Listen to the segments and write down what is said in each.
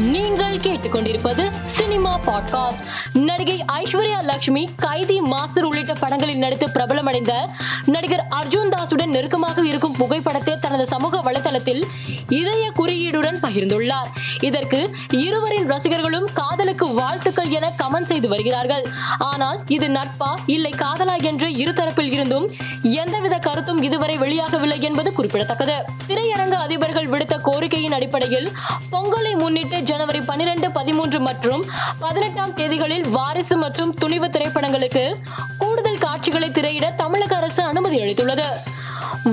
நீங்கள் கேட்டுக்கொண்டிருப்பது cinema podcast. நடிகை ஐஸ்வர்யா லட்சுமி கைதி மாஸ்டர் உள்ளிட்ட படங்களில் நடித்து பிரபலமடைந்த நடிகர் அர்ஜுன் தாஸுடன் நெருக்கமாக இருக்கும் புகைப்படத்தை தனது சமூக வலைதளத்தில் இதய குறியீடுடன் பகிர்ந்துள்ளார். இதற்கு இருவரின் ரசிகர்களும் காதலுக்கு வாழ்த்துக்கள் என கமெண்ட் செய்து வருகிறார்கள். ஆனால் இது நட்பா? இல்லை காதலா என்று இருதரப்பில் இருந்தும் எந்தவித கருத்தும் இதுவரை வெளியாகவில்லை என்பது குறிப்பிடத்தக்கது. திரையரங்க அதிபர்கள் விடுத்த கோரிக்கையின் அடிப்படையில் பொங்கலை முன்னிட்டு ஜனவரி பனிரெண்டு பதிமூன்று மற்றும் பதினெட்டாம் தேதிகளில் வாரிசு மற்றும் துணிவு திரைப்படங்களுக்கு கூடுதல் காட்சிகளை திரையிட தமிழக அரசு அனுமதி அளித்துள்ளது.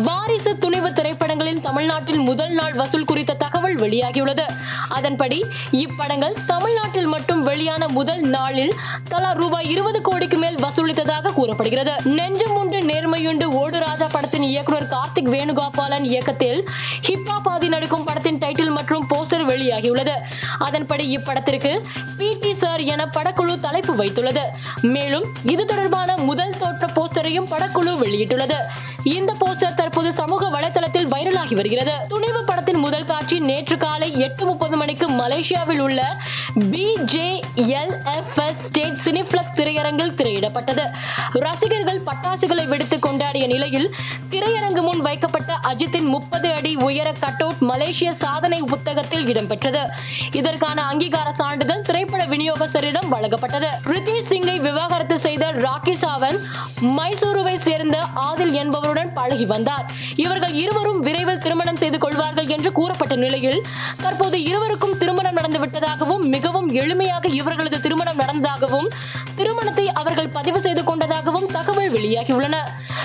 வாரிசு துணிவு திரைப்பட படங்களின் தமிழ்நாட்டில் முதல் நாள் வசூல் குறித்த தகவல் வெளியாகியுள்ளது. அதன்படி இப்படங்கள் தமிழ்நாட்டில் மட்டும் வெளியான முதல் நாளில் தலா ரூபாய் இருபது கோடிக்கு மேல் வசூலித்ததாக கூறப்படுகிறது. நெஞ்சம் உண்டு நேர்மையுண்டு ஓடு ராஜா படத்தின் இயக்குனர் கார்த்திக் வேணுகோபாலன் இயக்கத்தில் ஹிப்ஹாப் ஆதி நடிக்கும் படத்தின் டைட்டில் மற்றும் போஸ்டர் வெளியாகியுள்ளது. அதன்படி இப்படத்திற்கு பி டி சார் என படக்குழு தலைப்பு வைத்துள்ளது. மேலும் இது தொடர்பான முதல் தோற்ற போஸ்டரையும் படக்குழு வெளியிட்டுள்ளது. இந்த போஸ்டர் தற்போது சமூக வலைதளத்தில் வைரலாகி வருகிறது. துணிவு படத்தின் முதல் காட்சி நேற்று காலை எட்டு முப்பது மணிக்கு மலேசியாவில் உள்ள பிஜேஎல்எஃப்எஸ் ஸ்டேட் சினிப்ளக்ஸ் திரையரங்கில் திரையிடப்பட்டது. ரசிகர்கள் பட்டாசுகளை வெடித்து கொண்டாடிய நிலையில் திரையரங்கு முன் வைக்கப்பட்ட அஜித்தின் முப்பது அடி உயர கட்டவுட் மலேசிய சாதனை புத்தகத்தில் இடம்பெற்றது. இதற்கான அங்கீகார சான்றிதழ் திரைப்பட விநியோகஸ்தரிடம் வழங்கப்பட்டது. ரித்தி சிங்கை விவாகரத்து செய்த ராக்கி சாவந்த் மைசூருவை சேர்ந்த சேர்ந்த ஆதில் என்பவருடன் பழகி வந்தார். இவர்கள் இருவரும் விரைவில் திருமணம் செய்து கொள்வார்கள் என்று கூறப்பட்ட நிலையில் தற்போது இருவருக்கும் திருமணம் நடந்து விட்டதாகவும் மிகவும் எளிமையாக இவர்களது திருமணம் நடந்ததாகவும் திருமணத்தை அவர்கள் பதிவு செய்து கொண்டதாகவும் தகவல் வெளியாகியுள்ளன.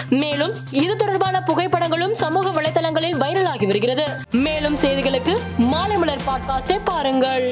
மேலும் இது தொடர்பான புகைப்படங்களும் சமூக வலைதளங்களில் வைரலாகி வருகிறது. மேலும் செய்திகளுக்கு மாலை மலர் பாட்காஸ்டை பாருங்கள்.